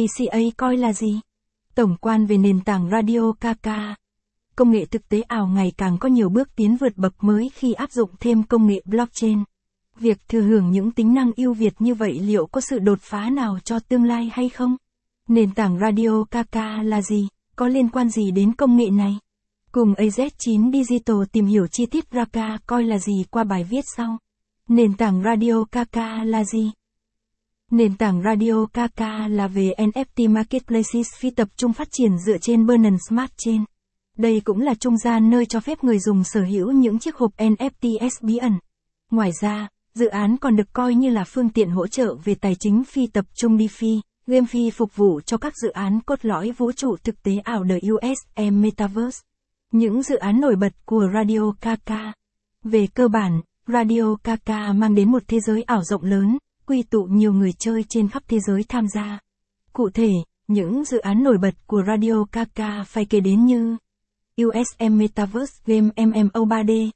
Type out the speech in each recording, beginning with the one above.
ACA coi là gì? Tổng quan về nền tảng Radio KK. Công nghệ thực tế ảo ngày càng có nhiều bước tiến vượt bậc mới khi áp dụng thêm công nghệ blockchain. Việc thừa hưởng những tính năng ưu việt như vậy liệu có sự đột phá nào cho tương lai hay không? Nền tảng Radio KK là gì? Có liên quan gì đến công nghệ này? Cùng AZ9 Digital tìm hiểu chi tiết Raka coi là gì qua bài viết sau. Nền tảng Radio KK là gì? Nền tảng Radio KK là về NFT Marketplaces phi tập trung phát triển dựa trên Binance Smart Chain. Đây cũng là trung gian nơi cho phép người dùng sở hữu những chiếc hộp NFTs bí ẩn. Ngoài ra, dự án còn được coi như là phương tiện hỗ trợ về tài chính phi tập trung DeFi, GameFi phục vụ cho các dự án cốt lõi vũ trụ thực tế ảo đời USM Metaverse. Những dự án nổi bật của Radio KK. Về cơ bản, Radio KK mang đến một thế giới ảo rộng lớn, quy tụ nhiều người chơi trên khắp thế giới tham gia. Cụ thể, những dự án nổi bật của Radio KK phải kể đến như USM Metaverse Game MMO 3D,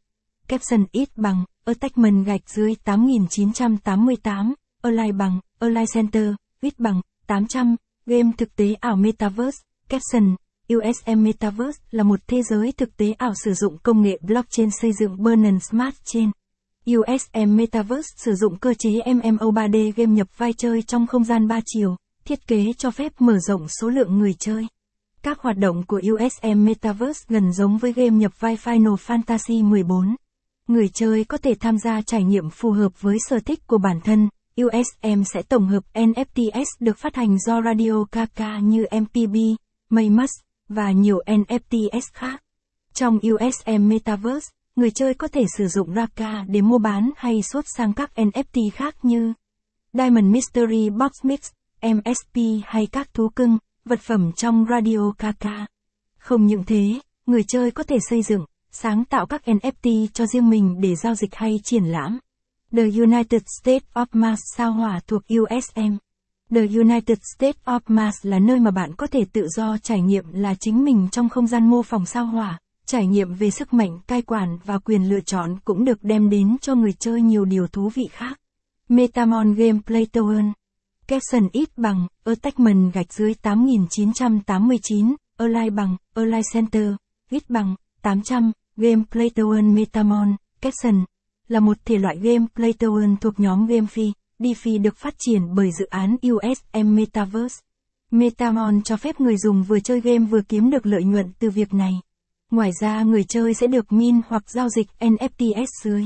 Caption ít bằng, Attachment gạch dưới 8988, Align bằng, Align Center, ít bằng, 800, Game thực tế ảo Metaverse, Caption, USM Metaverse là một thế giới thực tế ảo sử dụng công nghệ blockchain xây dựng Binance Smart Chain. USM Metaverse sử dụng cơ chế MMO 3D game nhập vai chơi trong không gian 3 chiều, thiết kế cho phép mở rộng số lượng người chơi. Các hoạt động của USM Metaverse gần giống với game nhập vai Final Fantasy 14. Người chơi có thể tham gia trải nghiệm phù hợp với sở thích của bản thân. USM sẽ tổng hợp NFTs được phát hành do Radio KK như MPB, Maymus, và nhiều NFTs khác. Trong USM Metaverse, người chơi có thể sử dụng Raka để mua bán hay xuất sang các NFT khác như Diamond Mystery Box Mix, MSP hay các thú cưng, vật phẩm trong Radio Kaka. Không những thế, người chơi có thể xây dựng, sáng tạo các NFT cho riêng mình để giao dịch hay triển lãm. The United States of Mars sao hỏa thuộc USM. The United States of Mars là nơi mà bạn có thể tự do trải nghiệm là chính mình trong không gian mô phỏng sao hỏa. Trải nghiệm về sức mạnh cai quản và quyền lựa chọn cũng được đem đến cho người chơi nhiều điều thú vị khác. Metamon Gameplay Token Caption ít bằng, Attachment gạch dưới 8989, Align bằng, Align Center, ít bằng, 800, Gameplay Token Metamon, Caption là một thể loại gameplay token thuộc nhóm game phi DeFi được phát triển bởi dự án USM Metaverse. Metamon cho phép người dùng vừa chơi game vừa kiếm được lợi nhuận từ việc này. Ngoài ra người chơi sẽ được min hoặc giao dịch NFTs dưới.